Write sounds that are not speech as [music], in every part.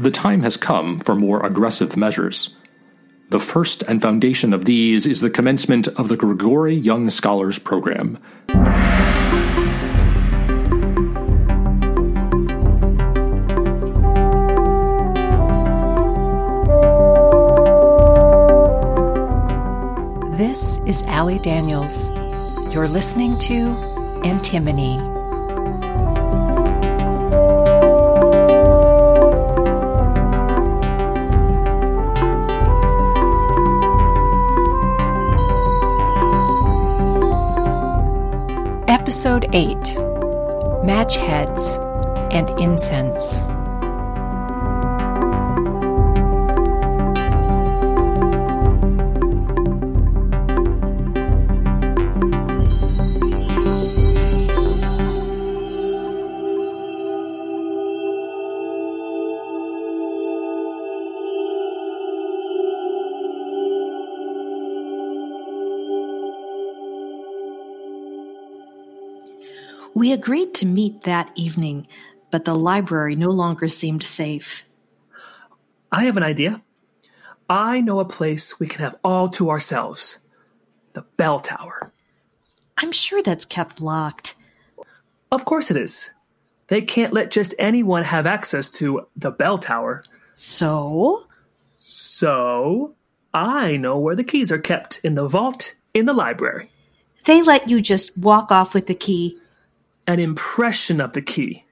the time has come for more aggressive measures. The first and foundation of these is the commencement of the Grigori Young Scholars Program. This is Allie Daniels. You're listening to Antimony. 8 Match Heads and Incense. That evening, but the library no longer seemed safe. I have an idea. I know a place we can have all to ourselves the bell tower. I'm sure that's kept locked. Of course it is. They can't let just anyone have access to the bell tower. So? So, I know where the keys are kept in the vault in the library. They let you just walk off with the key. An impression of the key.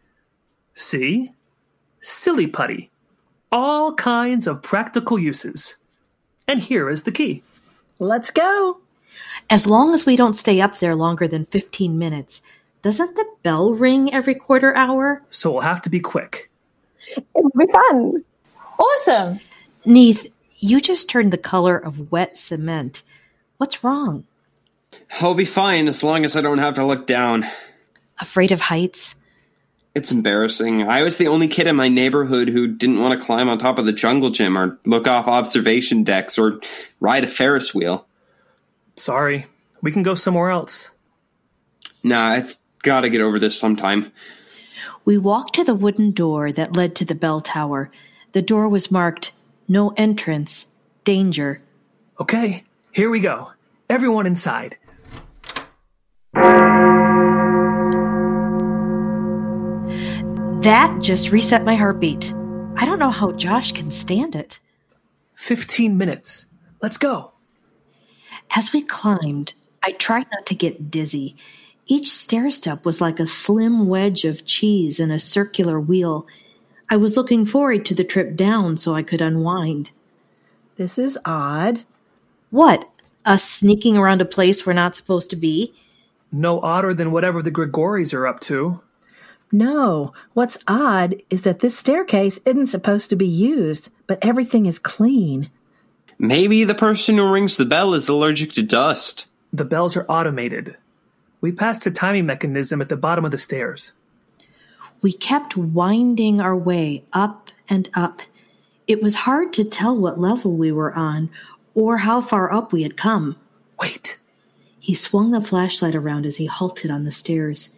See? Silly putty. All kinds of practical uses. And here is the key. Let's go. As long as we don't stay up there longer than 15 minutes, doesn't the bell ring every quarter hour? So we'll have to be quick. It'll be fun. Awesome. Neith, you just turned the color of wet cement. What's wrong? I'll be fine as long as I don't have to look down. Afraid of heights? It's embarrassing. I was the only kid in my neighborhood who didn't want to climb on top of the jungle gym or look off observation decks or ride a Ferris wheel. Sorry. We can go somewhere else. Nah, I've got to get over this sometime. We walked to the wooden door that led to the bell tower. The door was marked No Entrance, Danger. Okay, here we go. Everyone inside. That just reset my heartbeat. I don't know how Josh can stand it. 15 minutes. Let's go. As we climbed, I tried not to get dizzy. Each stair step was like a slim wedge of cheese in a circular wheel. I was looking forward to the trip down so I could unwind. This is odd. What? Us sneaking around a place we're not supposed to be? No odder than whatever the Grigoris are up to. No, what's odd is that this staircase isn't supposed to be used, but everything is clean. Maybe the person who rings the bell is allergic to dust. The bells are automated. We passed a timing mechanism at the bottom of the stairs. We kept winding our way up and up. It was hard to tell what level we were on or how far up we had come. Wait. He swung the flashlight around as he halted on the stairs.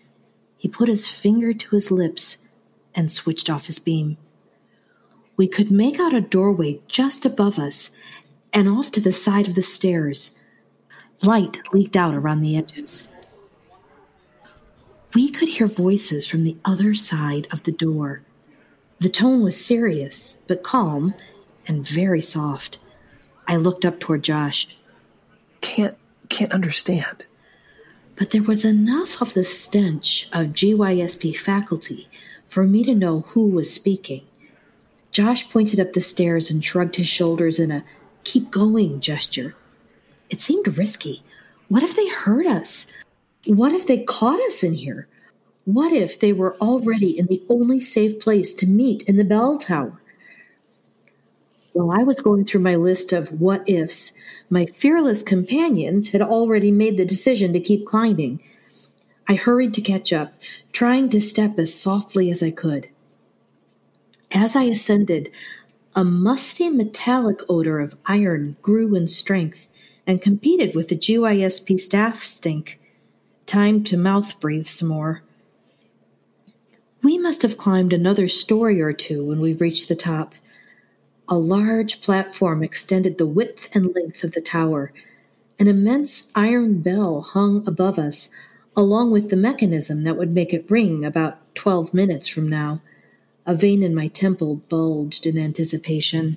He put his finger to his lips and switched off his beam. We could make out a doorway just above us and off to the side of the stairs. Light leaked out around the edges. We could hear voices from the other side of the door. The tone was serious, but calm and very soft. I looked up toward Josh. Can't can't understand. But there was enough of the stench of GYSP faculty for me to know who was speaking. Josh pointed up the stairs and shrugged his shoulders in a keep going gesture. It seemed risky. What if they heard us? What if they caught us in here? What if they were already in the only safe place to meet in the bell tower? While I was going through my list of what ifs, my fearless companions had already made the decision to keep climbing. I hurried to catch up, trying to step as softly as I could. As I ascended, a musty metallic odor of iron grew in strength and competed with the GYSP staff stink. Time to mouth breathe some more. We must have climbed another story or two when we reached the top. A large platform extended the width and length of the tower. An immense iron bell hung above us, along with the mechanism that would make it ring about twelve minutes from now. A vein in my temple bulged in anticipation.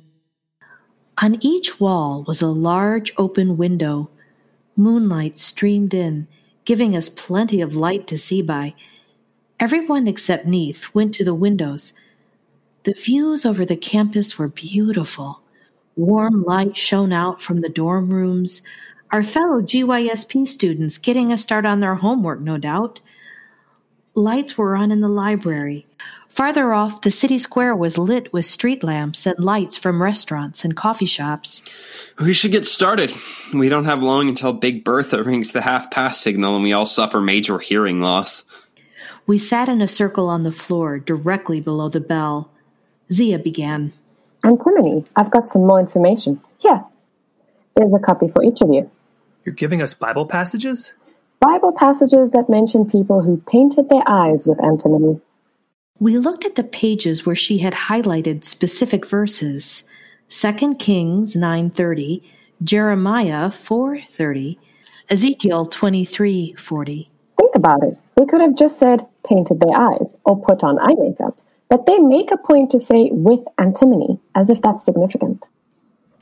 On each wall was a large open window. Moonlight streamed in, giving us plenty of light to see by. Everyone except Neith went to the windows. The views over the campus were beautiful. Warm light shone out from the dorm rooms. Our fellow GYSP students getting a start on their homework, no doubt. Lights were on in the library. Farther off, the city square was lit with street lamps and lights from restaurants and coffee shops. We should get started. We don't have long until Big Bertha rings the half past signal and we all suffer major hearing loss. We sat in a circle on the floor directly below the bell. Zia began. Antimony, I've got some more information. Here. There's a copy for each of you. You're giving us Bible passages? Bible passages that mention people who painted their eyes with antimony. We looked at the pages where she had highlighted specific verses. 2 Kings 9:30, Jeremiah 4:30, Ezekiel 23:40. Think about it. They could have just said painted their eyes or put on eye makeup, but they make a point to say with antimony as if that's significant.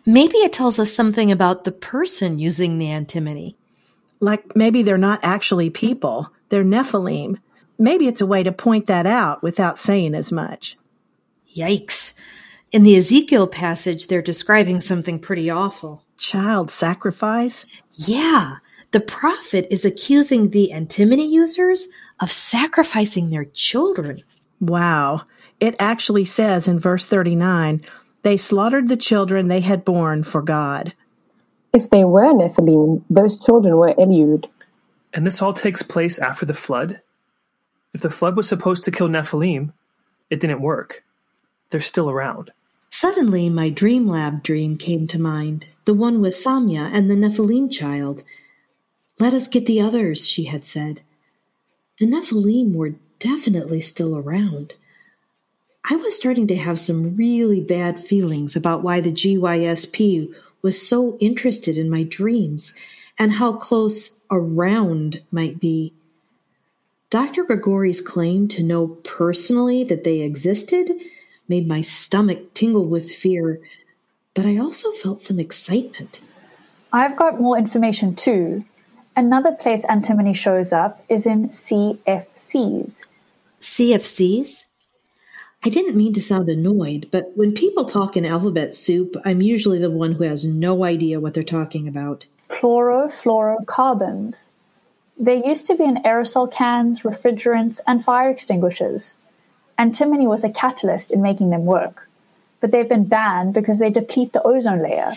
Maybe it tells us something about the person using the antimony. Like maybe they're not actually people, they're Nephilim. Maybe it's a way to point that out without saying as much. Yikes. In the Ezekiel passage, they're describing something pretty awful. Child sacrifice? Yeah. The prophet is accusing the antimony users of sacrificing their children. Wow. It actually says in verse 39 they slaughtered the children they had borne for God. If they were Nephilim, those children were Eliud. And this all takes place after the flood? If the flood was supposed to kill Nephilim, it didn't work. They're still around. Suddenly, my Dream Lab dream came to mind the one with Samya and the Nephilim child. Let us get the others, she had said. The Nephilim were definitely still around. I was starting to have some really bad feelings about why the GYSP was so interested in my dreams and how close around might be. Dr. Grigori's claim to know personally that they existed made my stomach tingle with fear, but I also felt some excitement. I've got more information too. Another place antimony shows up is in CFCs. CFCs? I didn't mean to sound annoyed, but when people talk in alphabet soup, I'm usually the one who has no idea what they're talking about. Chlorofluorocarbons. They used to be in aerosol cans, refrigerants, and fire extinguishers. Antimony was a catalyst in making them work, but they've been banned because they deplete the ozone layer.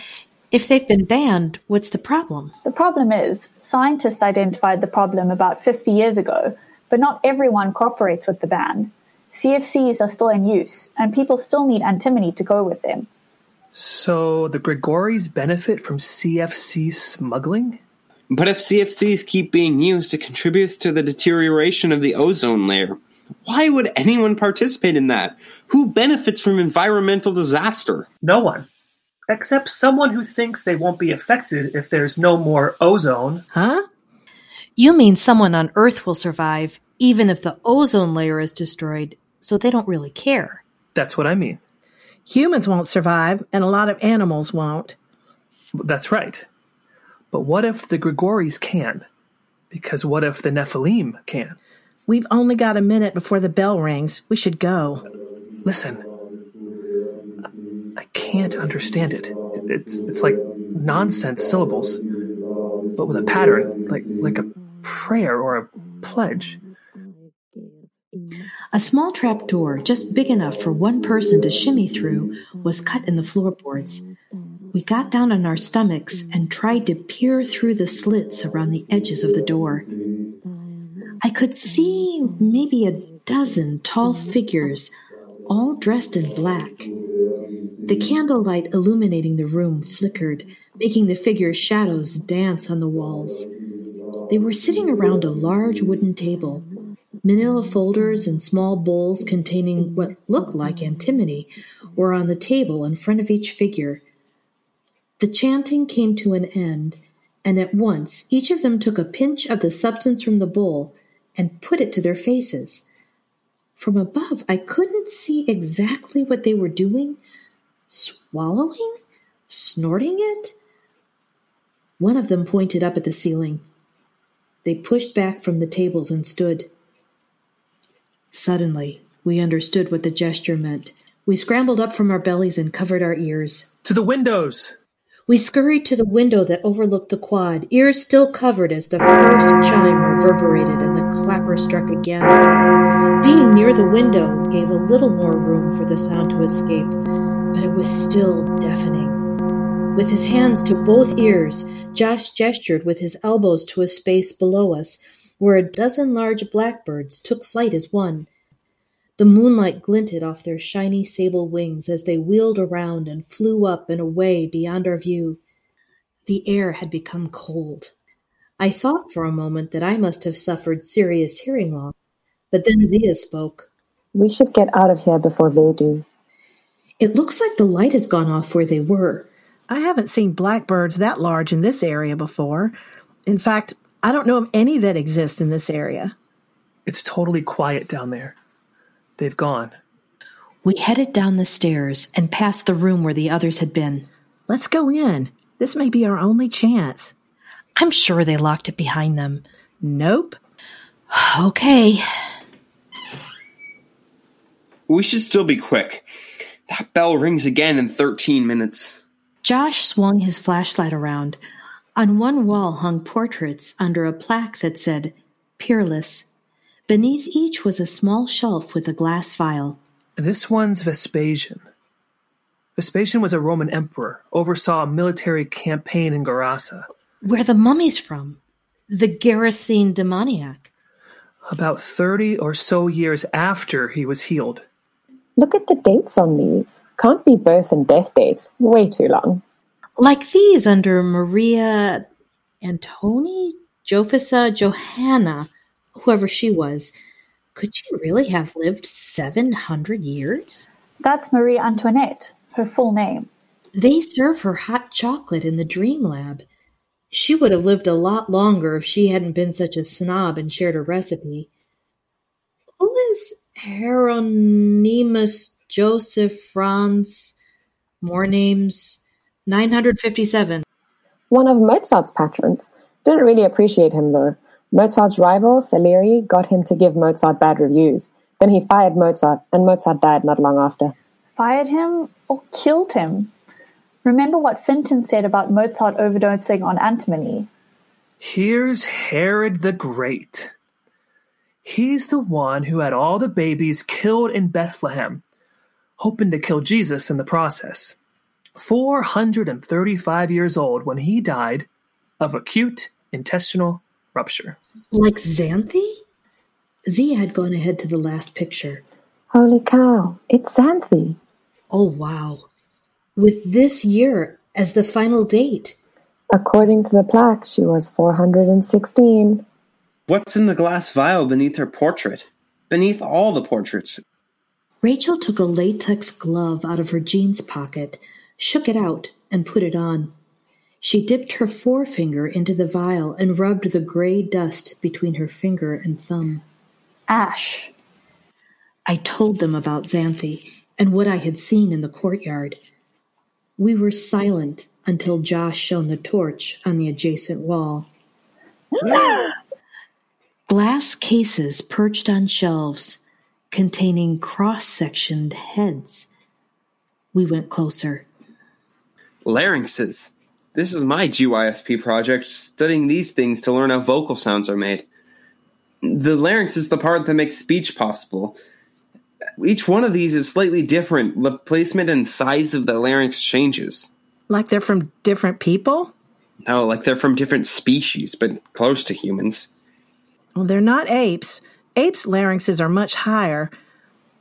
If they've been banned, what's the problem? The problem is, scientists identified the problem about 50 years ago, but not everyone cooperates with the ban. CFCs are still in use, and people still need antimony to go with them. So the Grigoris benefit from CFC smuggling? But if CFCs keep being used, it contributes to the deterioration of the ozone layer. Why would anyone participate in that? Who benefits from environmental disaster? No one. Except someone who thinks they won't be affected if there's no more ozone. Huh? You mean someone on Earth will survive even if the ozone layer is destroyed, so they don't really care. That's what I mean. Humans won't survive, and a lot of animals won't. That's right. But what if the Grigoris can? Because what if the Nephilim can? We've only got a minute before the bell rings. We should go. Listen. I can't understand it. It's it's like nonsense syllables, but with a pattern, like like a prayer or a pledge. A small trap door, just big enough for one person to shimmy through, was cut in the floorboards. We got down on our stomachs and tried to peer through the slits around the edges of the door. I could see maybe a dozen tall figures, all dressed in black. The candlelight illuminating the room flickered, making the figures' shadows dance on the walls. They were sitting around a large wooden table. Manila folders and small bowls containing what looked like antimony were on the table in front of each figure. The chanting came to an end, and at once each of them took a pinch of the substance from the bowl and put it to their faces. From above, I couldn't see exactly what they were doing. Swallowing? Snorting it? One of them pointed up at the ceiling. They pushed back from the tables and stood. Suddenly, we understood what the gesture meant. We scrambled up from our bellies and covered our ears. To the windows! We scurried to the window that overlooked the quad, ears still covered as the first chime reverberated and the clapper struck again. Being near the window gave a little more room for the sound to escape, but it was still deafening. With his hands to both ears, Josh gestured with his elbows to a space below us, where a dozen large blackbirds took flight as one. The moonlight glinted off their shiny sable wings as they wheeled around and flew up and away beyond our view. The air had become cold. I thought for a moment that I must have suffered serious hearing loss, but then Zia spoke. We should get out of here before they do. It looks like the light has gone off where they were. I haven't seen blackbirds that large in this area before. In fact, I don't know of any that exist in this area. It's totally quiet down there. They've gone. We headed down the stairs and past the room where the others had been. Let's go in. This may be our only chance. I'm sure they locked it behind them. Nope. [sighs] Okay. We should still be quick. That bell rings again in 13 minutes. Josh swung his flashlight around. On one wall hung portraits under a plaque that said, Peerless. Beneath each was a small shelf with a glass vial. This one's Vespasian. Vespasian was a Roman emperor, oversaw a military campaign in Gerasa. Where the mummy's from? The Gerasene demoniac. About 30 or so years after he was healed. Look at the dates on these. Can't be birth and death dates. Way too long. Like these under Maria Antoni, Josepha, Johanna, whoever she was. Could she really have lived 700 years? That's Marie Antoinette, her full name. They serve her hot chocolate in the Dream Lab. She would have lived a lot longer if she hadn't been such a snob and shared her recipe. Who is Hieronymus Joseph Franz? More names. 957. One of Mozart's patrons. Didn't really appreciate him though. Mozart's rival, Salieri, got him to give Mozart bad reviews. Then he fired Mozart, and Mozart died not long after. Fired him or killed him? Remember what Finton said about Mozart overdosing on antimony. Here's Herod the Great. He's the one who had all the babies killed in Bethlehem, hoping to kill Jesus in the process. 435 years old when he died of acute intestinal rupture. Like Xanthi? Zia had gone ahead to the last picture. Holy cow, it's Xanthi. Oh, wow. With this year as the final date. According to the plaque, she was 416. What's in the glass vial beneath her portrait? Beneath all the portraits. Rachel took a latex glove out of her jeans pocket, shook it out, and put it on. She dipped her forefinger into the vial and rubbed the gray dust between her finger and thumb. Ash. I told them about Xanthi and what I had seen in the courtyard. We were silent until Josh shone the torch on the adjacent wall. [gasps] Glass cases perched on shelves containing cross sectioned heads. We went closer. Larynxes. This is my GYSP project, studying these things to learn how vocal sounds are made. The larynx is the part that makes speech possible. Each one of these is slightly different. The placement and size of the larynx changes. Like they're from different people? No, like they're from different species, but close to humans. Well, they're not apes. Apes' larynxes are much higher.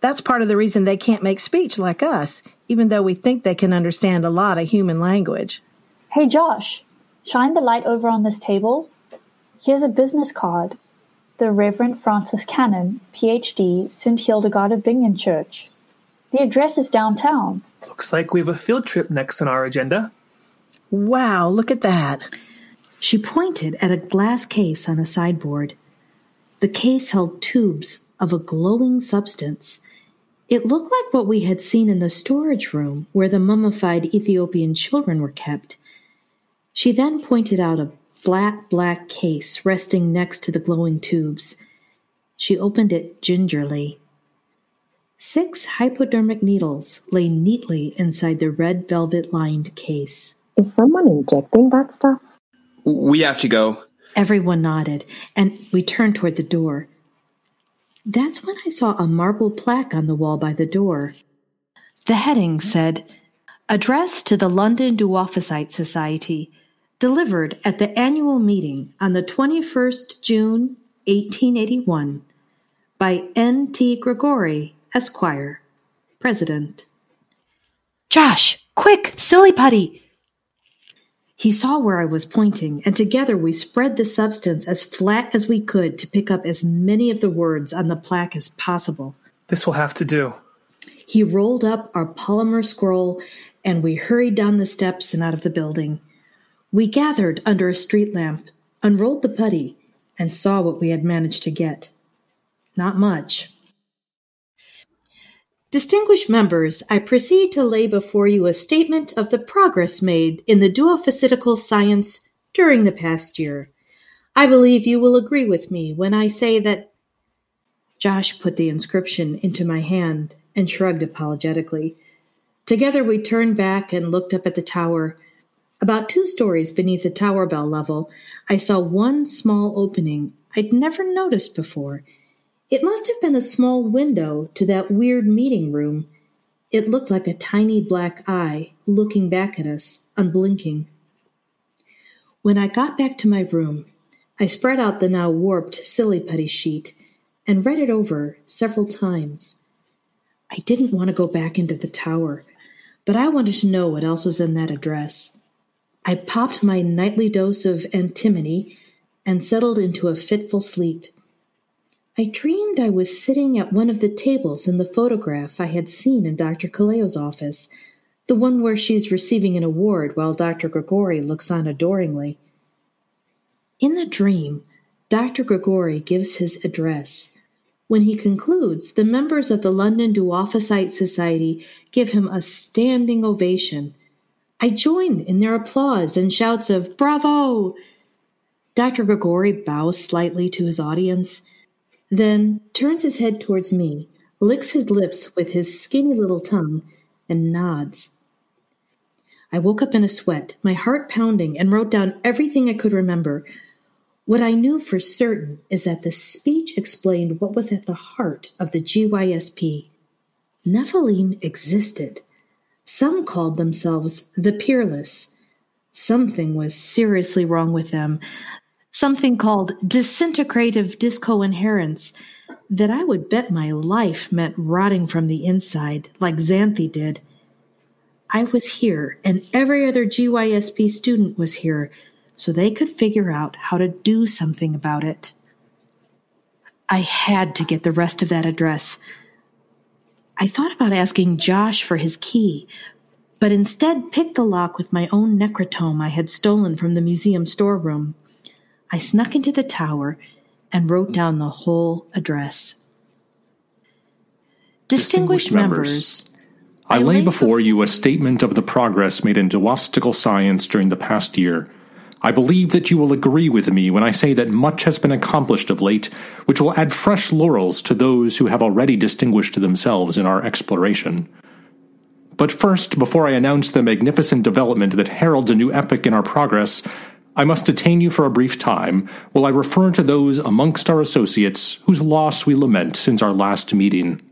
That's part of the reason they can't make speech like us, even though we think they can understand a lot of human language. Hey, Josh, shine the light over on this table. Here's a business card. the Reverend Francis Cannon, PhD, St. Hildegard of Bingen Church. The address is downtown. Looks like we have a field trip next on our agenda. Wow, look at that. She pointed at a glass case on a sideboard. The case held tubes of a glowing substance. It looked like what we had seen in the storage room where the mummified Ethiopian children were kept. She then pointed out a flat black case resting next to the glowing tubes. She opened it gingerly. Six hypodermic needles lay neatly inside the red velvet lined case. Is someone injecting that stuff? We have to go. Everyone nodded, and we turned toward the door. That's when I saw a marble plaque on the wall by the door. The heading said, Address to the London Duophysite Society, delivered at the annual meeting on the 21st June, 1881, by N. T. Gregory, Esquire, President. Josh, quick, silly putty! He saw where I was pointing, and together we spread the substance as flat as we could to pick up as many of the words on the plaque as possible. This will have to do. He rolled up our polymer scroll, and we hurried down the steps and out of the building. We gathered under a street lamp, unrolled the putty, and saw what we had managed to get. Not much. Distinguished members, I proceed to lay before you a statement of the progress made in the duophysical science during the past year. I believe you will agree with me when I say that Josh put the inscription into my hand and shrugged apologetically. Together we turned back and looked up at the tower. About two stories beneath the tower bell level, I saw one small opening I'd never noticed before. It must have been a small window to that weird meeting room. It looked like a tiny black eye looking back at us, unblinking. When I got back to my room, I spread out the now warped silly putty sheet and read it over several times. I didn't want to go back into the tower, but I wanted to know what else was in that address. I popped my nightly dose of antimony and settled into a fitful sleep. I dreamed I was sitting at one of the tables in the photograph I had seen in Dr. Kaleo's office, the one where she's receiving an award while Dr. Gregori looks on adoringly. In the dream, Dr. Gregori gives his address. When he concludes, the members of the London Duophysite Society give him a standing ovation. I join in their applause and shouts of Bravo! Dr. Gregori bows slightly to his audience then turns his head towards me, licks his lips with his skinny little tongue, and nods. I woke up in a sweat, my heart pounding, and wrote down everything I could remember. What I knew for certain is that the speech explained what was at the heart of the GYSP. Nephilim existed. Some called themselves the Peerless. Something was seriously wrong with them something called disintegrative discoinherence that I would bet my life meant rotting from the inside, like Xanthi did. I was here, and every other GYSP student was here, so they could figure out how to do something about it. I had to get the rest of that address. I thought about asking Josh for his key, but instead picked the lock with my own necrotome I had stolen from the museum storeroom. I snuck into the tower and wrote down the whole address. Distinguished, Distinguished members, I lay before you a statement of the progress made in duophysical science during the past year. I believe that you will agree with me when I say that much has been accomplished of late, which will add fresh laurels to those who have already distinguished themselves in our exploration. But first, before I announce the magnificent development that heralds a new epoch in our progress, I must detain you for a brief time while I refer to those amongst our associates whose loss we lament since our last meeting.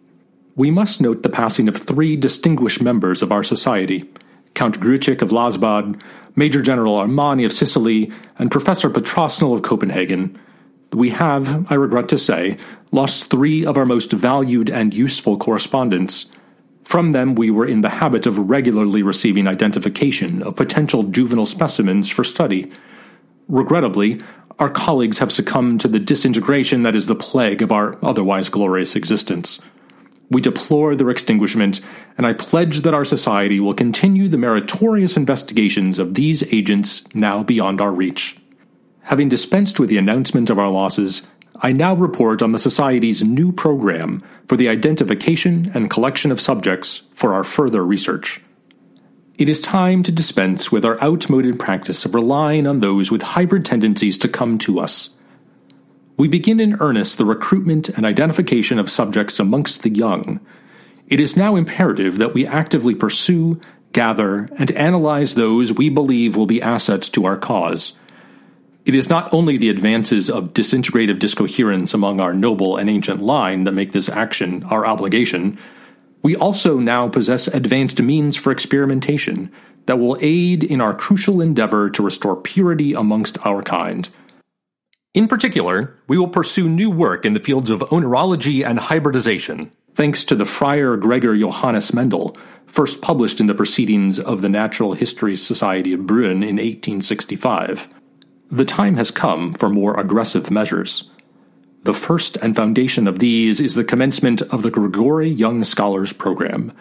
We must note the passing of three distinguished members of our society Count Gruchik of Lasbad, Major General Armani of Sicily, and Professor Petrosnel of Copenhagen. We have, I regret to say, lost three of our most valued and useful correspondents. From them, we were in the habit of regularly receiving identification of potential juvenile specimens for study. Regrettably, our colleagues have succumbed to the disintegration that is the plague of our otherwise glorious existence. We deplore their extinguishment, and I pledge that our society will continue the meritorious investigations of these agents now beyond our reach. Having dispensed with the announcement of our losses, I now report on the Society's new program for the identification and collection of subjects for our further research. It is time to dispense with our outmoded practice of relying on those with hybrid tendencies to come to us. We begin in earnest the recruitment and identification of subjects amongst the young. It is now imperative that we actively pursue, gather, and analyze those we believe will be assets to our cause. It is not only the advances of disintegrative discoherence among our noble and ancient line that make this action our obligation we also now possess advanced means for experimentation that will aid in our crucial endeavor to restore purity amongst our kind. In particular, we will pursue new work in the fields of oneirology and hybridization, thanks to the Friar Gregor Johannes Mendel, first published in the Proceedings of the Natural History Society of Brünn in 1865. The time has come for more aggressive measures. The first and foundation of these is the commencement of the Gregori Young Scholars Program,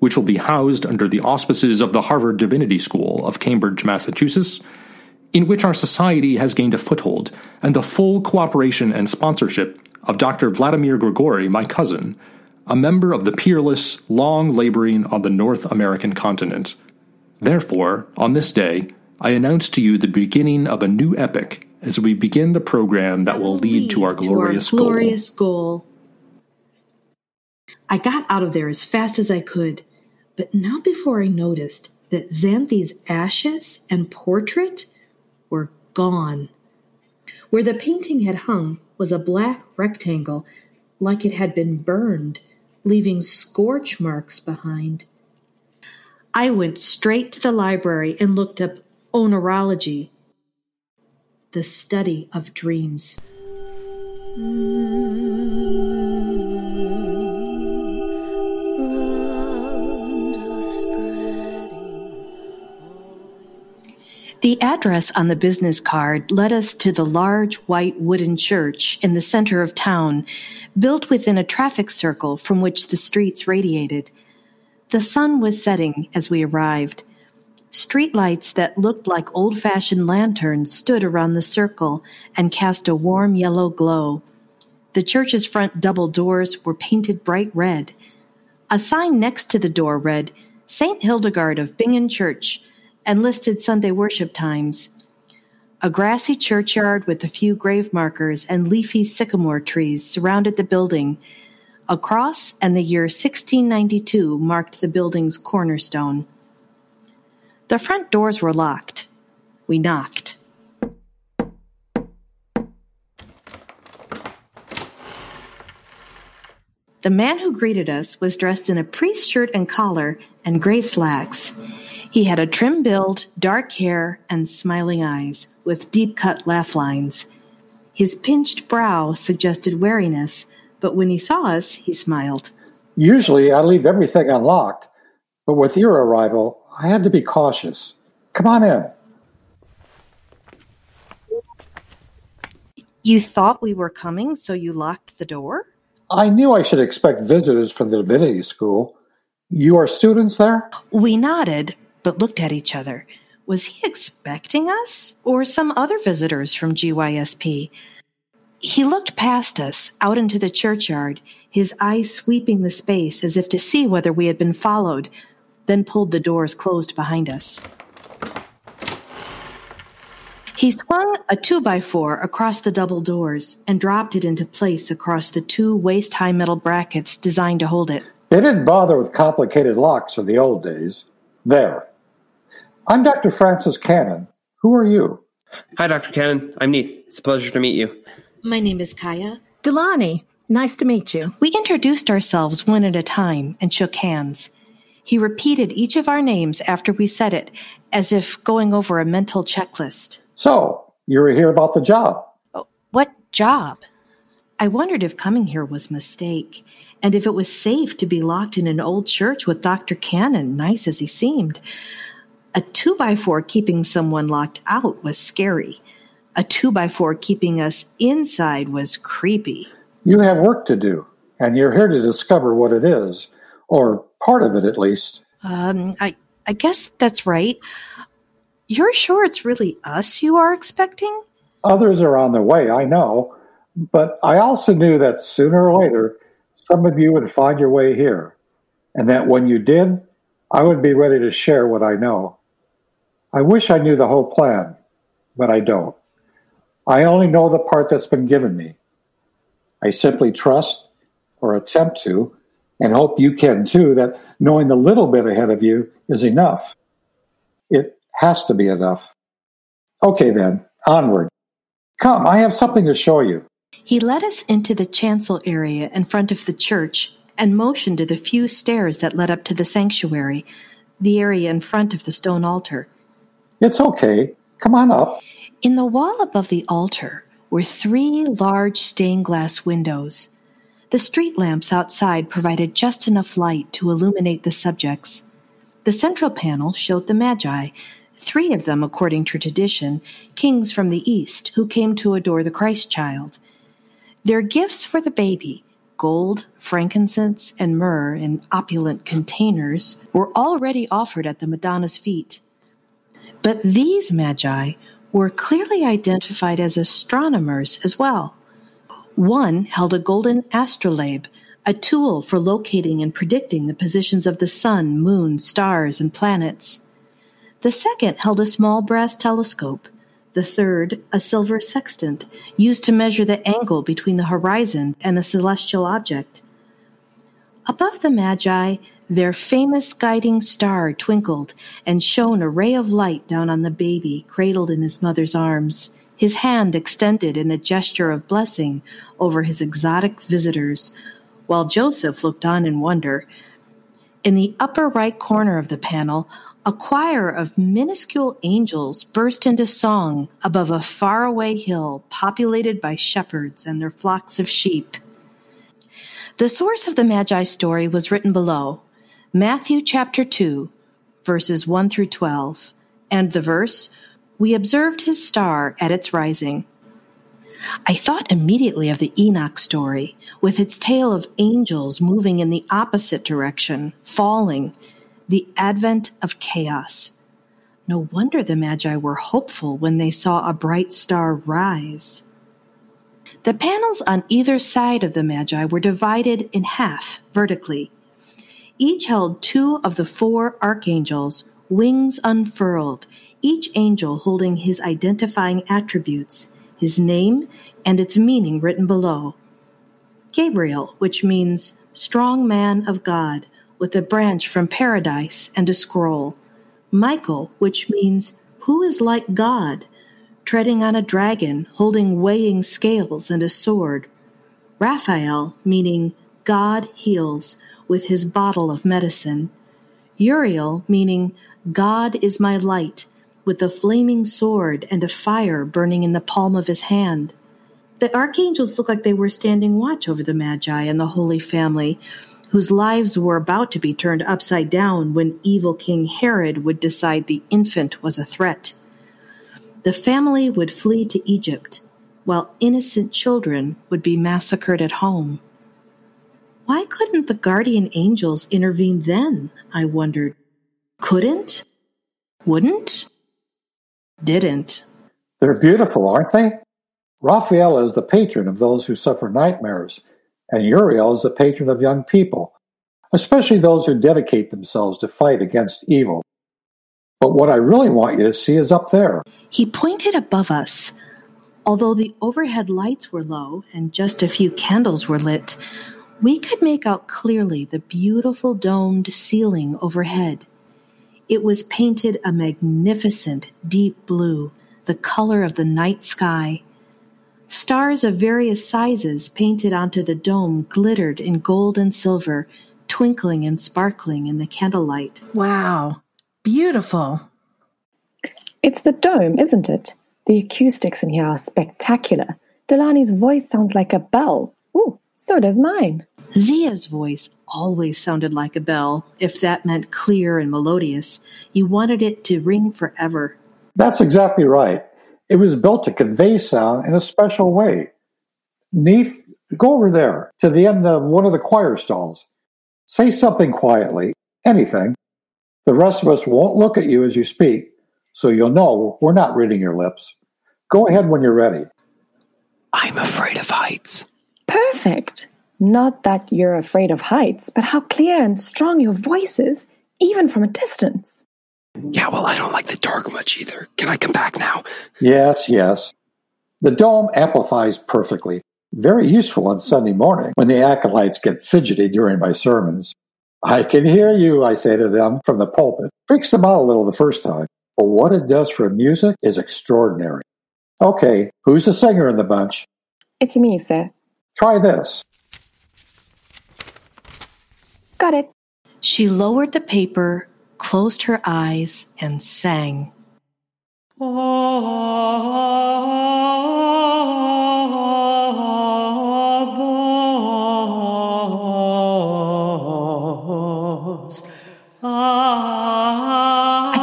which will be housed under the auspices of the Harvard Divinity School of Cambridge, Massachusetts, in which our society has gained a foothold, and the full cooperation and sponsorship of Dr. Vladimir Gregori, my cousin, a member of the peerless, long laboring on the North American continent. Therefore, on this day, I announce to you the beginning of a new epoch as we begin the program that will lead to our glorious, to our glorious goal. goal. I got out of there as fast as I could, but not before I noticed that Xanthi's ashes and portrait were gone. Where the painting had hung was a black rectangle, like it had been burned, leaving scorch marks behind. I went straight to the library and looked up oneirology the study of dreams. The address on the business card led us to the large white wooden church in the center of town, built within a traffic circle from which the streets radiated. The sun was setting as we arrived. Streetlights that looked like old-fashioned lanterns stood around the circle and cast a warm yellow glow. The church's front double doors were painted bright red. A sign next to the door read, St. Hildegard of Bingen Church, and listed Sunday worship times. A grassy churchyard with a few grave markers and leafy sycamore trees surrounded the building. A cross and the year 1692 marked the building's cornerstone. The front doors were locked. We knocked. The man who greeted us was dressed in a priest's shirt and collar and gray slacks. He had a trim build, dark hair, and smiling eyes, with deep cut laugh lines. His pinched brow suggested wariness, but when he saw us, he smiled. Usually I leave everything unlocked, but with your arrival, I had to be cautious. Come on in. You thought we were coming, so you locked the door? I knew I should expect visitors from the Divinity School. You are students there? We nodded, but looked at each other. Was he expecting us, or some other visitors from GYSP? He looked past us, out into the churchyard, his eyes sweeping the space as if to see whether we had been followed, then pulled the doors closed behind us. He swung a two by four across the double doors and dropped it into place across the two waist high metal brackets designed to hold it. They didn't bother with complicated locks in the old days. There. I'm Dr. Francis Cannon. Who are you? Hi, Dr. Cannon. I'm Neith. It's a pleasure to meet you. My name is Kaya. Delaney. Nice to meet you. We introduced ourselves one at a time and shook hands. He repeated each of our names after we said it, as if going over a mental checklist. So, you were here about the job. Oh, what job? I wondered if coming here was a mistake, and if it was safe to be locked in an old church with Dr. Cannon, nice as he seemed. A two by four keeping someone locked out was scary. A two by four keeping us inside was creepy. You have work to do, and you're here to discover what it is, or part of it at least. Um, I, I guess that's right. You're sure it's really us you are expecting? Others are on their way, I know, but I also knew that sooner or later some of you would find your way here, and that when you did, I would be ready to share what I know. I wish I knew the whole plan, but I don't. I only know the part that's been given me. I simply trust or attempt to, and hope you can too, that knowing the little bit ahead of you is enough. It has to be enough. Okay then, onward. Come, I have something to show you. He led us into the chancel area in front of the church and motioned to the few stairs that led up to the sanctuary, the area in front of the stone altar. It's okay. Come on up. In the wall above the altar were three large stained glass windows. The street lamps outside provided just enough light to illuminate the subjects. The central panel showed the Magi, three of them, according to tradition, kings from the east who came to adore the Christ child. Their gifts for the baby, gold, frankincense, and myrrh in opulent containers, were already offered at the Madonna's feet. But these magi were clearly identified as astronomers as well. One held a golden astrolabe, a tool for locating and predicting the positions of the sun, moon, stars, and planets. The second held a small brass telescope, the third a silver sextant used to measure the angle between the horizon and a celestial object. Above the Magi, their famous guiding star twinkled and shone a ray of light down on the baby cradled in his mother's arms, his hand extended in a gesture of blessing over his exotic visitors, while Joseph looked on in wonder. In the upper right corner of the panel, a choir of minuscule angels burst into song above a faraway hill populated by shepherds and their flocks of sheep. The source of the Magi story was written below Matthew chapter 2, verses 1 through 12, and the verse, We observed his star at its rising. I thought immediately of the Enoch story, with its tale of angels moving in the opposite direction, falling, the advent of chaos. No wonder the Magi were hopeful when they saw a bright star rise. The panels on either side of the Magi were divided in half vertically. Each held two of the four archangels, wings unfurled, each angel holding his identifying attributes, his name, and its meaning written below. Gabriel, which means strong man of God, with a branch from paradise and a scroll. Michael, which means who is like God, treading on a dragon, holding weighing scales and a sword. Raphael, meaning God heals, with his bottle of medicine. Uriel, meaning God is my light, with a flaming sword and a fire burning in the palm of his hand. The archangels looked like they were standing watch over the Magi and the Holy Family, whose lives were about to be turned upside down when evil King Herod would decide the infant was a threat. The family would flee to Egypt, while innocent children would be massacred at home. Why couldn't the guardian angels intervene then? I wondered. Couldn't? Wouldn't? Didn't. They're beautiful, aren't they? Raphael is the patron of those who suffer nightmares and Uriel is the patron of young people, especially those who dedicate themselves to fight against evil. But what I really want you to see is up there. He pointed above us. Although the overhead lights were low and just a few candles were lit, we could make out clearly the beautiful domed ceiling overhead. It was painted a magnificent deep blue, the color of the night sky. Stars of various sizes painted onto the dome glittered in gold and silver, twinkling and sparkling in the candlelight. Wow. Beautiful. It's the dome, isn't it? The acoustics in here are spectacular. Delaney's voice sounds like a bell. Ooh, so does mine. Zia's voice always sounded like a bell, if that meant clear and melodious. You wanted it to ring forever. That's exactly right. It was built to convey sound in a special way. Neith, go over there to the end of one of the choir stalls. Say something quietly, anything. The rest of us won't look at you as you speak, so you'll know we're not reading your lips. Go ahead when you're ready. I'm afraid of heights. Perfect. Not that you're afraid of heights, but how clear and strong your voice is, even from a distance. Yeah, well, I don't like the dark much either. Can I come back now? Yes, yes. The dome amplifies perfectly. Very useful on Sunday morning when the acolytes get fidgety during my sermons. I can hear you, I say to them from the pulpit. Freaks them out a little the first time, but what it does for music is extraordinary. Okay, who's the singer in the bunch? It's me, sir. Try this. Got it. She lowered the paper, closed her eyes, and sang. I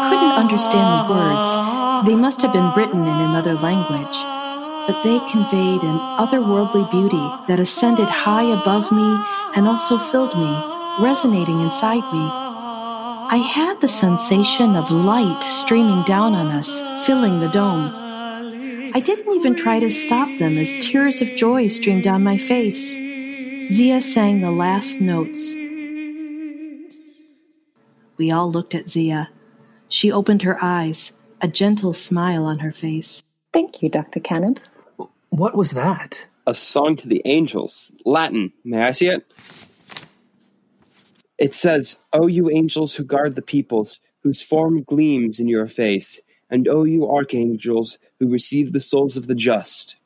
couldn't understand the words. They must have been written in another language, but they conveyed an otherworldly beauty that ascended high above me and also filled me, resonating inside me. I had the sensation of light streaming down on us, filling the dome. I didn't even try to stop them as tears of joy streamed down my face. Zia sang the last notes. We all looked at Zia. She opened her eyes, a gentle smile on her face. Thank you, Dr. Cannon. What was that? A song to the angels. Latin. May I see it? It says, O you angels who guard the peoples, whose form gleams in your face, and O you archangels who receive the souls of the just.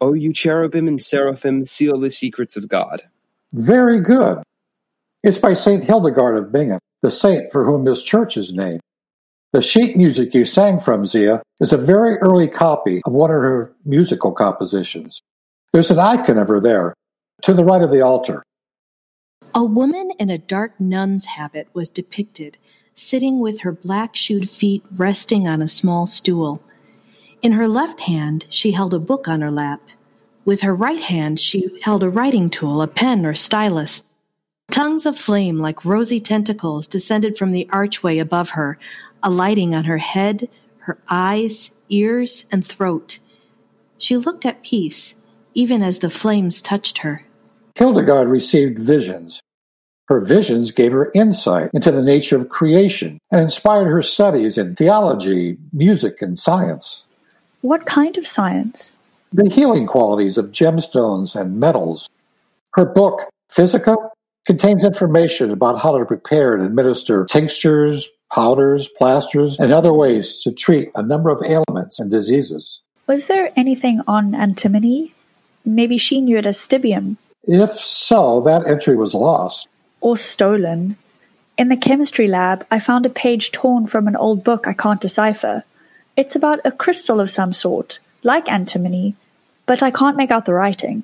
O you cherubim and seraphim, seal the secrets of God. Very good. It's by St. Hildegard of Bingen, the saint for whom this church is named. The sheet music you sang from, Zia, is a very early copy of one of her musical compositions. There's an icon of her there, to the right of the altar. A woman in a dark nun's habit was depicted, sitting with her black shoed feet resting on a small stool. In her left hand, she held a book on her lap. With her right hand, she held a writing tool, a pen or stylus. Tongues of flame like rosy tentacles descended from the archway above her, alighting on her head, her eyes, ears, and throat. She looked at peace, even as the flames touched her. Hildegard received visions. Her visions gave her insight into the nature of creation and inspired her studies in theology, music, and science. What kind of science? The healing qualities of gemstones and metals. Her book, Physica, contains information about how to prepare and administer tinctures, powders, plasters, and other ways to treat a number of ailments and diseases. Was there anything on antimony? Maybe she knew it as stibium. If so, that entry was lost. Or stolen. In the chemistry lab, I found a page torn from an old book I can't decipher. It's about a crystal of some sort, like antimony, but I can't make out the writing.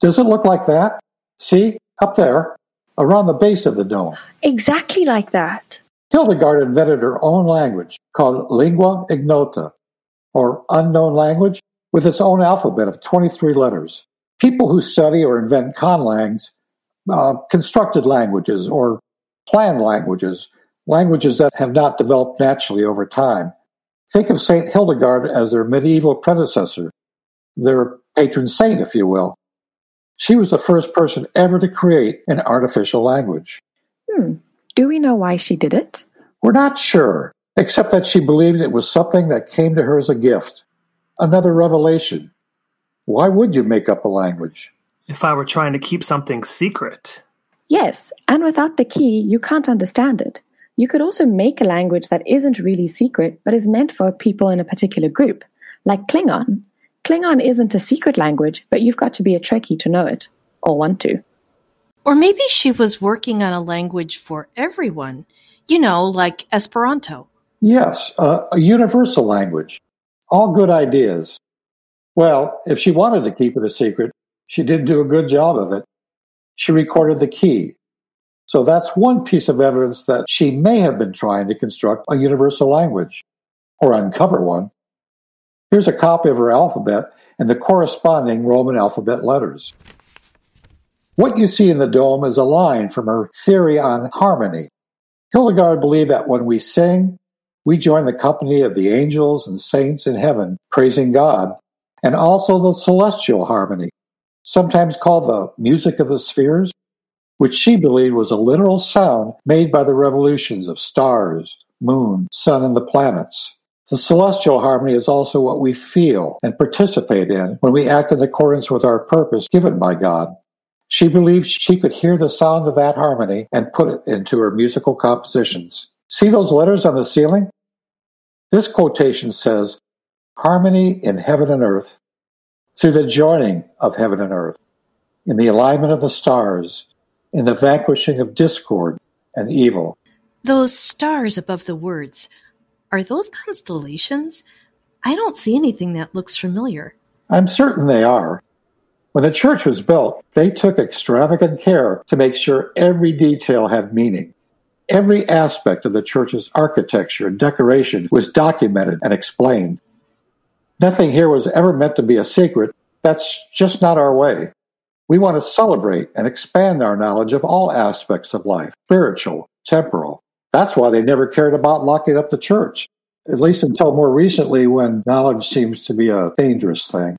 Does it look like that? See, up there, around the base of the dome. Exactly like that. Hildegard invented her own language called lingua ignota, or unknown language, with its own alphabet of 23 letters. People who study or invent conlangs, uh, constructed languages or planned languages, languages that have not developed naturally over time. Think of St. Hildegard as their medieval predecessor, their patron saint, if you will. She was the first person ever to create an artificial language. Hmm. Do we know why she did it? We're not sure, except that she believed it was something that came to her as a gift, another revelation. Why would you make up a language? If I were trying to keep something secret. Yes, and without the key, you can't understand it. You could also make a language that isn't really secret, but is meant for people in a particular group, like Klingon. Klingon isn't a secret language, but you've got to be a Trekkie to know it, or want to. Or maybe she was working on a language for everyone, you know, like Esperanto. Yes, uh, a universal language. All good ideas. Well, if she wanted to keep it a secret, she didn't do a good job of it. She recorded the key. So that's one piece of evidence that she may have been trying to construct a universal language or uncover one. Here's a copy of her alphabet and the corresponding Roman alphabet letters. What you see in the dome is a line from her theory on harmony. Hildegard believed that when we sing, we join the company of the angels and saints in heaven praising God, and also the celestial harmony, sometimes called the music of the spheres, which she believed was a literal sound made by the revolutions of stars, moon, sun, and the planets. The celestial harmony is also what we feel and participate in when we act in accordance with our purpose given by God. She believed she could hear the sound of that harmony and put it into her musical compositions. See those letters on the ceiling? This quotation says, Harmony in heaven and earth, through the joining of heaven and earth, in the alignment of the stars, in the vanquishing of discord and evil. Those stars above the words, are those constellations? I don't see anything that looks familiar. I'm certain they are. When the church was built, they took extravagant care to make sure every detail had meaning. Every aspect of the church's architecture and decoration was documented and explained. Nothing here was ever meant to be a secret. That's just not our way. We want to celebrate and expand our knowledge of all aspects of life, spiritual, temporal. That's why they never cared about locking up the church, at least until more recently when knowledge seems to be a dangerous thing.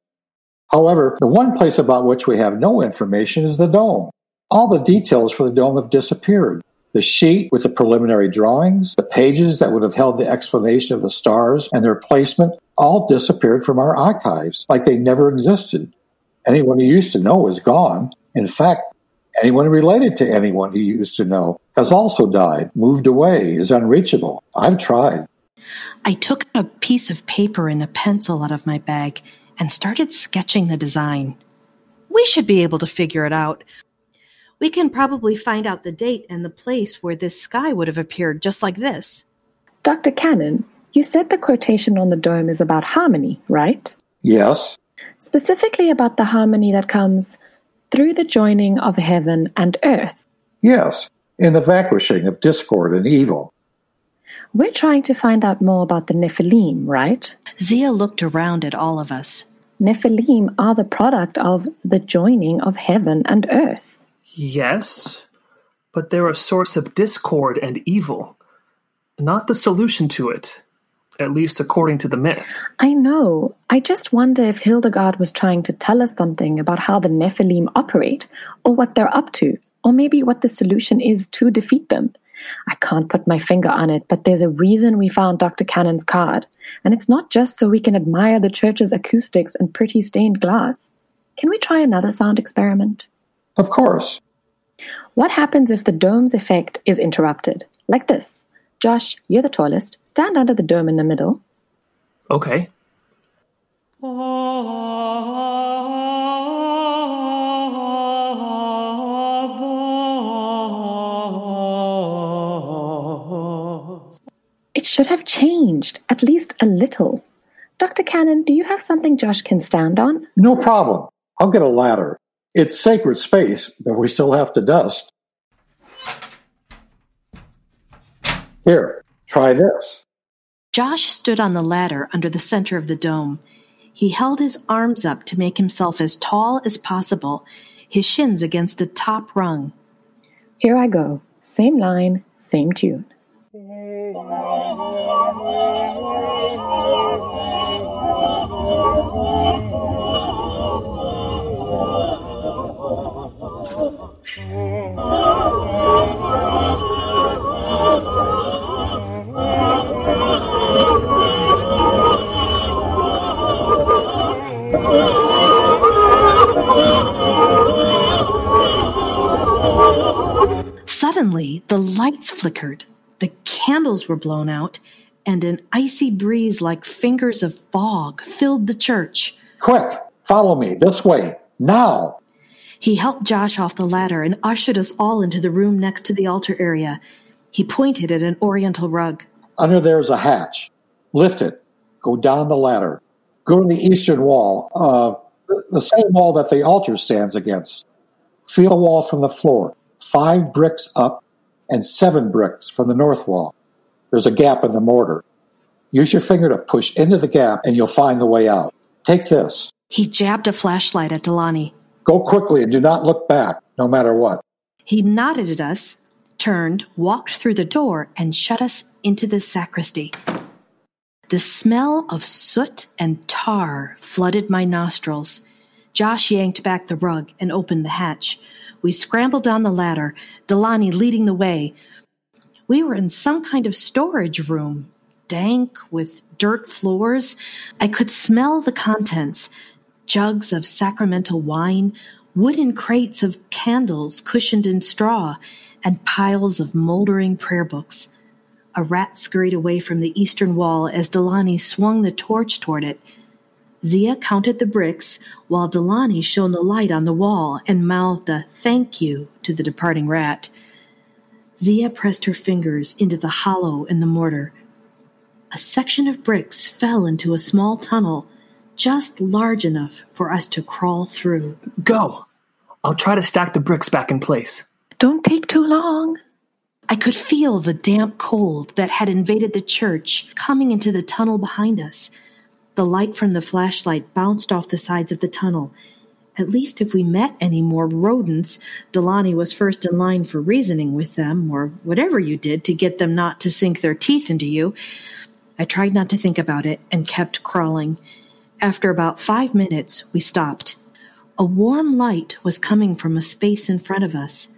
However, the one place about which we have no information is the dome. All the details for the dome have disappeared. The sheet with the preliminary drawings, the pages that would have held the explanation of the stars and their placement, all disappeared from our archives like they never existed. Anyone who used to know is gone. In fact, anyone related to anyone who used to know has also died, moved away, is unreachable. I've tried. I took a piece of paper and a pencil out of my bag and started sketching the design. We should be able to figure it out. We can probably find out the date and the place where this sky would have appeared just like this. Dr. Cannon, you said the quotation on the dome is about harmony, right? Yes. Specifically about the harmony that comes through the joining of heaven and earth. Yes, in the vanquishing of discord and evil. We're trying to find out more about the Nephilim, right? Zia looked around at all of us. Nephilim are the product of the joining of heaven and earth. Yes, but they're a source of discord and evil, not the solution to it, at least according to the myth. I know. I just wonder if Hildegard was trying to tell us something about how the Nephilim operate, or what they're up to, or maybe what the solution is to defeat them. I can't put my finger on it, but there's a reason we found Dr. Cannon's card, and it's not just so we can admire the church's acoustics and pretty stained glass. Can we try another sound experiment? Of course. What happens if the dome's effect is interrupted? Like this. Josh, you're the tallest. Stand under the dome in the middle. Okay. It should have changed, at least a little. Dr. Cannon, do you have something Josh can stand on? No problem. I'll get a ladder. It's sacred space, but we still have to dust. Here, try this. Josh stood on the ladder under the center of the dome. He held his arms up to make himself as tall as possible, his shins against the top rung. Here I go. Same line, same tune. [laughs] Suddenly, the lights flickered, the candles were blown out, and an icy breeze like fingers of fog filled the church. Quick, follow me this way, now. He helped Josh off the ladder and ushered us all into the room next to the altar area. He pointed at an oriental rug. Under there's a hatch. Lift it. Go down the ladder. Go to the eastern wall, uh, the same wall that the altar stands against. Feel the wall from the floor. Five bricks up and seven bricks from the north wall. There's a gap in the mortar. Use your finger to push into the gap and you'll find the way out. Take this. He jabbed a flashlight at Delaney. Go quickly and do not look back, no matter what. He nodded at us, turned, walked through the door, and shut us into the sacristy. The smell of soot and tar flooded my nostrils. Josh yanked back the rug and opened the hatch. We scrambled down the ladder, Delaney leading the way. We were in some kind of storage room, dank with dirt floors. I could smell the contents jugs of sacramental wine, wooden crates of candles cushioned in straw, and piles of moldering prayer books. A rat scurried away from the eastern wall as Delaney swung the torch toward it. Zia counted the bricks while Delaney shone the light on the wall and mouthed a thank you to the departing rat. Zia pressed her fingers into the hollow in the mortar. A section of bricks fell into a small tunnel, just large enough for us to crawl through. Go! I'll try to stack the bricks back in place. Don't take too long. I could feel the damp cold that had invaded the church coming into the tunnel behind us. The light from the flashlight bounced off the sides of the tunnel. At least if we met any more rodents, Delaney was first in line for reasoning with them, or whatever you did to get them not to sink their teeth into you. I tried not to think about it and kept crawling. After about five minutes, we stopped. A warm light was coming from a space in front of us,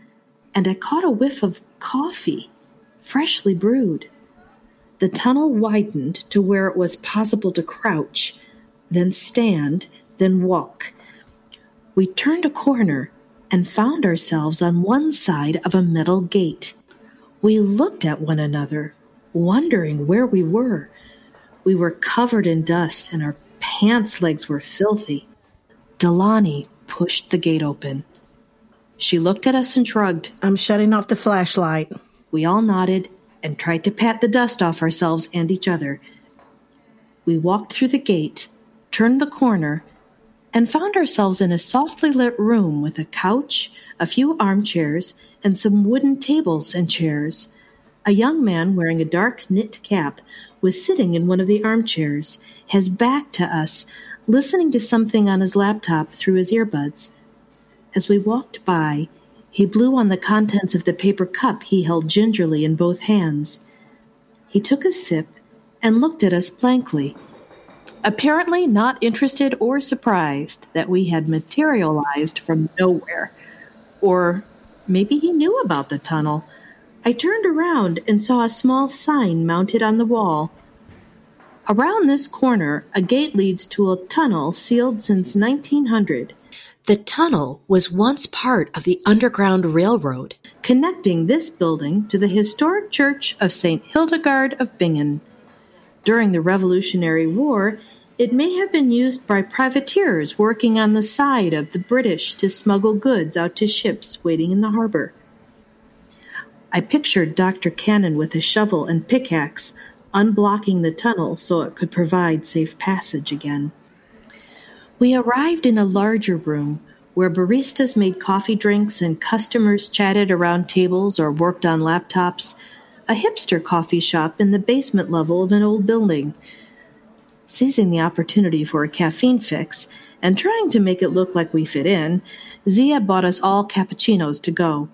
and I caught a whiff of coffee, freshly brewed. The tunnel widened to where it was possible to crouch, then stand, then walk. We turned a corner and found ourselves on one side of a metal gate. We looked at one another, wondering where we were. We were covered in dust and our pants legs were filthy. Delaney pushed the gate open. She looked at us and shrugged. I'm shutting off the flashlight. We all nodded and tried to pat the dust off ourselves and each other. We walked through the gate, turned the corner, and found ourselves in a softly lit room with a couch, a few armchairs, and some wooden tables and chairs. A young man wearing a dark knit cap was sitting in one of the armchairs, his back to us, listening to something on his laptop through his earbuds. As we walked by, he blew on the contents of the paper cup he held gingerly in both hands. He took a sip and looked at us blankly, apparently not interested or surprised that we had materialized from nowhere. Or maybe he knew about the tunnel. I turned around and saw a small sign mounted on the wall. Around this corner, a gate leads to a tunnel sealed since 1900. The tunnel was once part of the Underground Railroad, connecting this building to the historic church of St. Hildegard of Bingen. During the Revolutionary War, it may have been used by privateers working on the side of the British to smuggle goods out to ships waiting in the harbor. I pictured Dr. Cannon with a shovel and pickaxe unblocking the tunnel so it could provide safe passage again. We arrived in a larger room where baristas made coffee drinks and customers chatted around tables or worked on laptops, a hipster coffee shop in the basement level of an old building. Seizing the opportunity for a caffeine fix and trying to make it look like we fit in, Zia bought us all cappuccinos to go.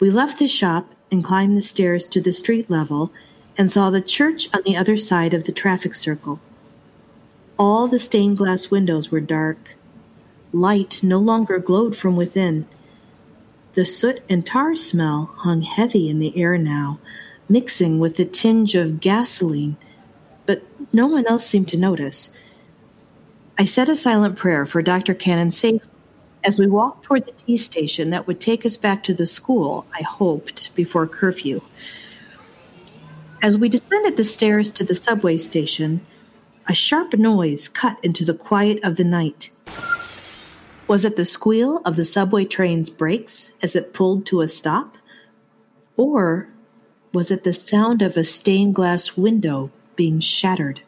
We left the shop and climbed the stairs to the street level and saw the church on the other side of the traffic circle. All the stained glass windows were dark. Light no longer glowed from within. The soot and tar smell hung heavy in the air now, mixing with a tinge of gasoline, but no one else seemed to notice. I said a silent prayer for Dr. Cannon's safety as we walked toward the T station that would take us back to the school, I hoped, before curfew. As we descended the stairs to the subway station, a sharp noise cut into the quiet of the night. Was it the squeal of the subway train's brakes as it pulled to a stop? Or was it the sound of a stained glass window being shattered?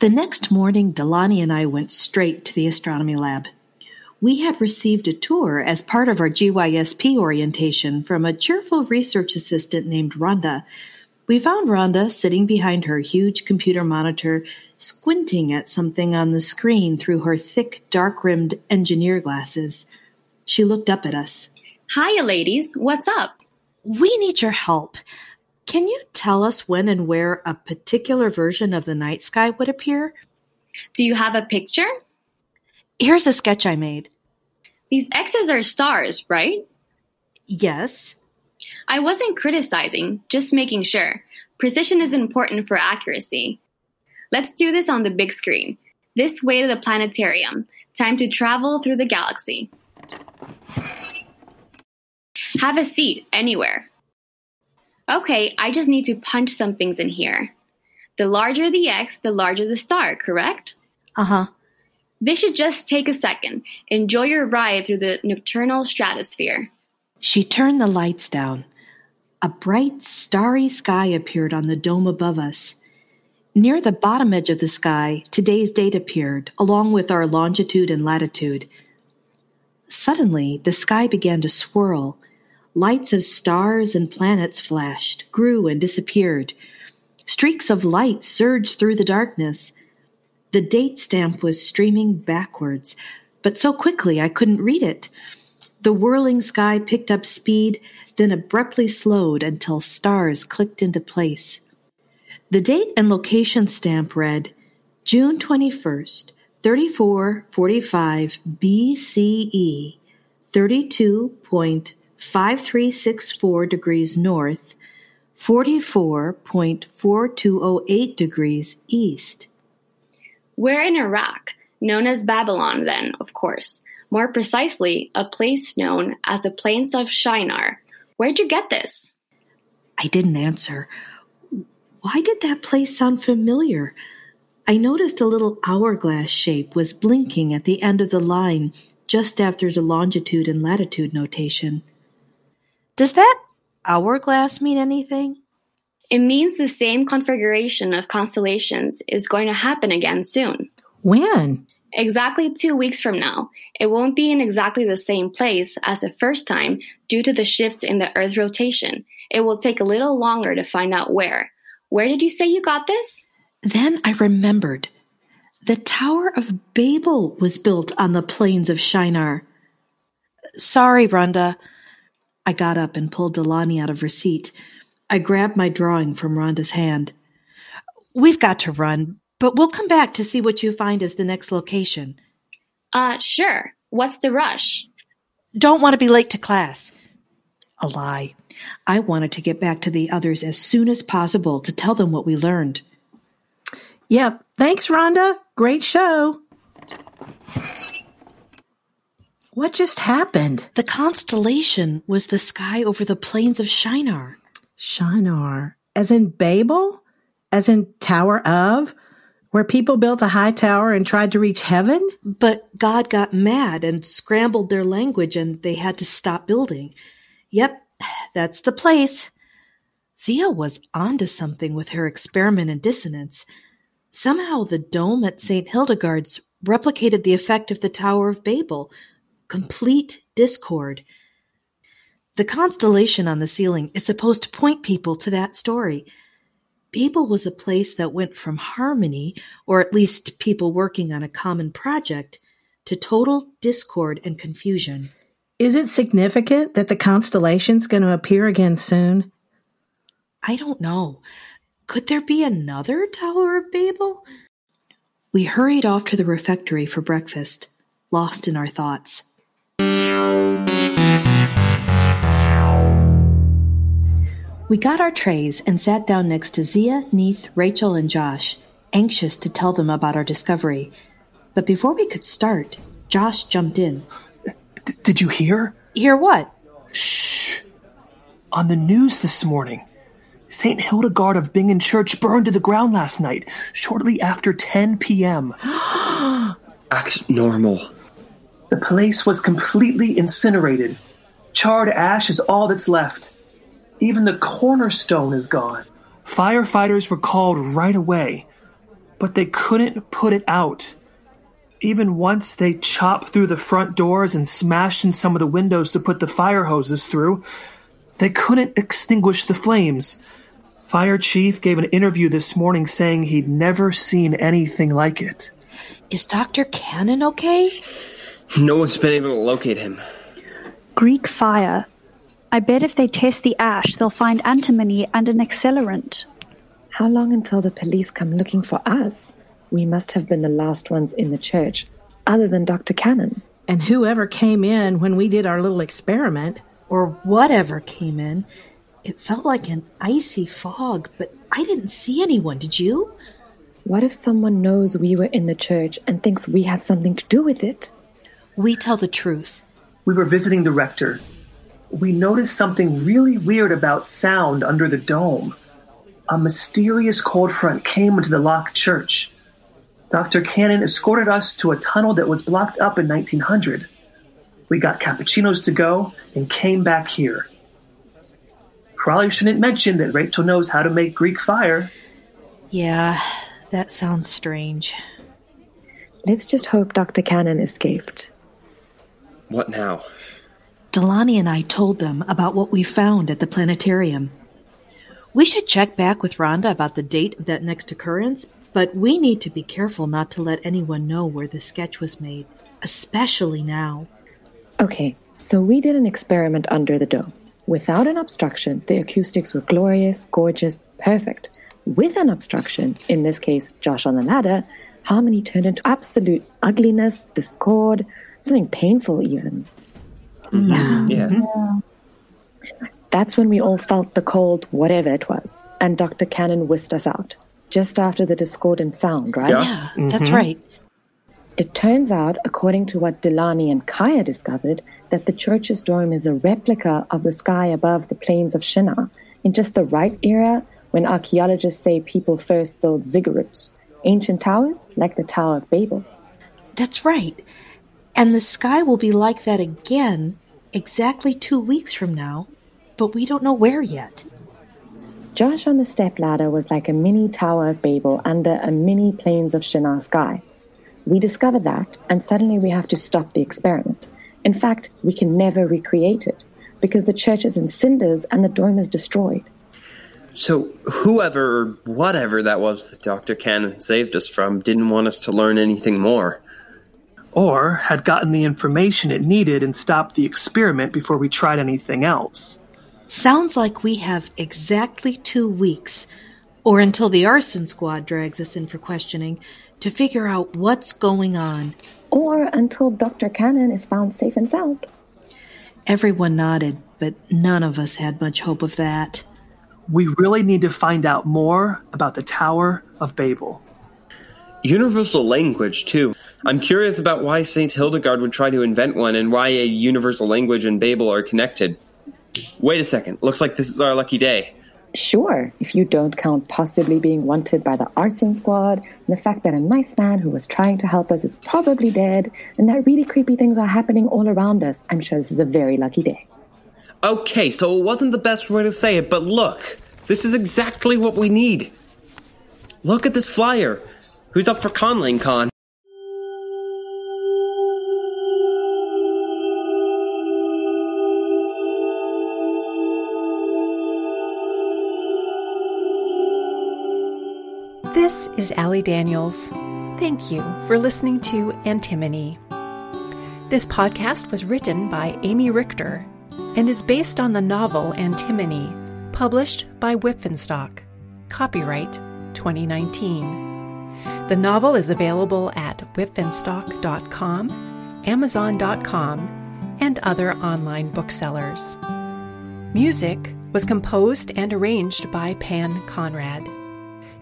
The next morning, Delaney and I went straight to the astronomy lab. We had received a tour as part of our GYSP orientation from a cheerful research assistant named Rhonda. We found Rhonda sitting behind her huge computer monitor, squinting at something on the screen through her thick, dark rimmed engineer glasses. She looked up at us. Hiya, ladies. What's up? We need your help. Can you tell us when and where a particular version of the night sky would appear? Do you have a picture? Here's a sketch I made. These X's are stars, right? Yes. I wasn't criticizing, just making sure. Precision is important for accuracy. Let's do this on the big screen. This way to the planetarium. Time to travel through the galaxy. Have a seat anywhere. Okay, I just need to punch some things in here. The larger the X, the larger the star, correct? Uh huh. This should just take a second. Enjoy your ride through the nocturnal stratosphere. She turned the lights down. A bright, starry sky appeared on the dome above us. Near the bottom edge of the sky, today's date appeared, along with our longitude and latitude. Suddenly, the sky began to swirl. Lights of stars and planets flashed, grew, and disappeared. Streaks of light surged through the darkness. The date stamp was streaming backwards, but so quickly I couldn't read it. The whirling sky picked up speed, then abruptly slowed until stars clicked into place. The date and location stamp read June 21st, 3445 BCE, 32.5364 degrees north, 44.4208 degrees east. We're in Iraq, known as Babylon, then, of course. More precisely, a place known as the Plains of Shinar. Where'd you get this? I didn't answer. Why did that place sound familiar? I noticed a little hourglass shape was blinking at the end of the line just after the longitude and latitude notation. Does that hourglass mean anything? It means the same configuration of constellations is going to happen again soon. When? Exactly two weeks from now. It won't be in exactly the same place as the first time due to the shifts in the Earth's rotation. It will take a little longer to find out where. Where did you say you got this? Then I remembered. The Tower of Babel was built on the plains of Shinar. Sorry, Rhonda. I got up and pulled Delaney out of her seat. I grabbed my drawing from Rhonda's hand. We've got to run, but we'll come back to see what you find as the next location. Uh, sure. What's the rush? Don't want to be late to class. A lie. I wanted to get back to the others as soon as possible to tell them what we learned. Yep. Thanks, Rhonda. Great show. What just happened? The constellation was the sky over the plains of Shinar. Shinar. As in Babel? As in Tower of? Where people built a high tower and tried to reach heaven? But God got mad and scrambled their language and they had to stop building. Yep, that's the place. Zia was onto something with her experiment in dissonance. Somehow the dome at St. Hildegard's replicated the effect of the Tower of Babel. Complete discord. The constellation on the ceiling is supposed to point people to that story. Babel was a place that went from harmony, or at least people working on a common project, to total discord and confusion. Is it significant that the constellation's going to appear again soon? I don't know. Could there be another Tower of Babel? We hurried off to the refectory for breakfast, lost in our thoughts. We got our trays and sat down next to Zia, Neith, Rachel, and Josh, anxious to tell them about our discovery. But before we could start, Josh jumped in. D- did you hear? Hear what? Shh. On the news this morning, St. Hildegard of Bingen Church burned to the ground last night, shortly after 10 p.m. [gasps] Acts normal. The place was completely incinerated. Charred ash is all that's left. Even the cornerstone is gone. Firefighters were called right away, but they couldn't put it out. Even once they chopped through the front doors and smashed in some of the windows to put the fire hoses through. They couldn't extinguish the flames. Fire chief gave an interview this morning saying he'd never seen anything like it. Is Dr. Cannon okay? No one's been able to locate him. Greek fire. I bet if they test the ash, they'll find antimony and an accelerant. How long until the police come looking for us? We must have been the last ones in the church, other than Dr. Cannon. And whoever came in when we did our little experiment. Or whatever came in. It felt like an icy fog, but I didn't see anyone, did you? What if someone knows we were in the church and thinks we had something to do with it? We tell the truth. We were visiting the rector. We noticed something really weird about sound under the dome. A mysterious cold front came into the locked church. Dr. Cannon escorted us to a tunnel that was blocked up in 1900. We got cappuccinos to go and came back here. Probably shouldn't mention that Rachel knows how to make Greek fire. Yeah, that sounds strange. Let's just hope Dr. Cannon escaped. What now? Delaney and I told them about what we found at the planetarium. We should check back with Rhonda about the date of that next occurrence, but we need to be careful not to let anyone know where the sketch was made, especially now. Okay, so we did an experiment under the dome. Without an obstruction, the acoustics were glorious, gorgeous, perfect. With an obstruction, in this case, Josh on the ladder, harmony turned into absolute ugliness, discord, something painful even. Mm-hmm. Yeah. That's when we all felt the cold, whatever it was, and Dr. Cannon whisked us out, just after the discordant sound, right? Yeah, that's right. It turns out, according to what Delaney and Kaya discovered, that the church's dome is a replica of the sky above the plains of Shinar in just the right era when archaeologists say people first built ziggurats, ancient towers like the Tower of Babel. That's right. And the sky will be like that again exactly two weeks from now, but we don't know where yet. Josh on the step ladder was like a mini Tower of Babel under a mini plains of Shinar sky. We discovered that, and suddenly we have to stop the experiment. In fact, we can never recreate it because the church is in cinders and the dome is destroyed. So, whoever or whatever that was that Dr. Cannon saved us from didn't want us to learn anything more. Or had gotten the information it needed and stopped the experiment before we tried anything else. Sounds like we have exactly two weeks, or until the arson squad drags us in for questioning, to figure out what's going on. Or until Dr. Cannon is found safe and sound. Everyone nodded, but none of us had much hope of that. We really need to find out more about the Tower of Babel. Universal language, too. I'm curious about why St. Hildegard would try to invent one and why a universal language and Babel are connected. Wait a second. Looks like this is our lucky day. Sure, if you don't count possibly being wanted by the arson squad, and the fact that a nice man who was trying to help us is probably dead, and that really creepy things are happening all around us, I'm sure this is a very lucky day. Okay, so it wasn't the best way to say it, but look, this is exactly what we need. Look at this flyer. Who's up for Conlang Con? This is Allie Daniels. Thank you for listening to Antimony. This podcast was written by Amy Richter and is based on the novel Antimony, published by Wipf and Stock. Copyright 2019. The novel is available at wipfandstock.com, amazon.com, and other online booksellers. Music was composed and arranged by Pan Conrad.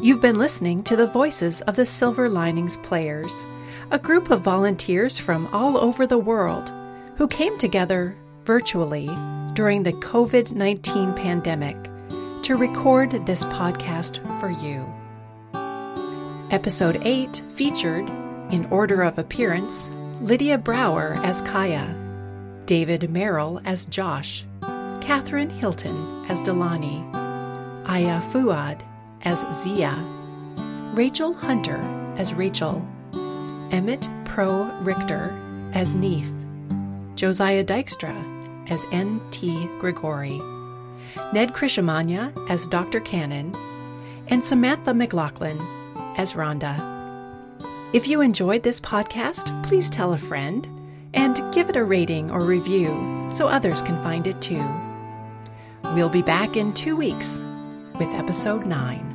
You've been listening to the voices of the Silver Linings Players, a group of volunteers from all over the world who came together virtually during the COVID 19 pandemic to record this podcast for you. Episode 8 featured, in order of appearance, Lydia Brower as Kaya, David Merrill as Josh, Catherine Hilton as Delaney, Aya Fuad as Zia, Rachel Hunter as Rachel, Emmett Pro Richter as Neith, Josiah Dykstra as N.T. Grigori, Ned Krishamanya as Dr. Cannon, and Samantha McLaughlin as Rhonda. If you enjoyed this podcast, please tell a friend and give it a rating or review so others can find it too. We'll be back in two weeks with episode 9.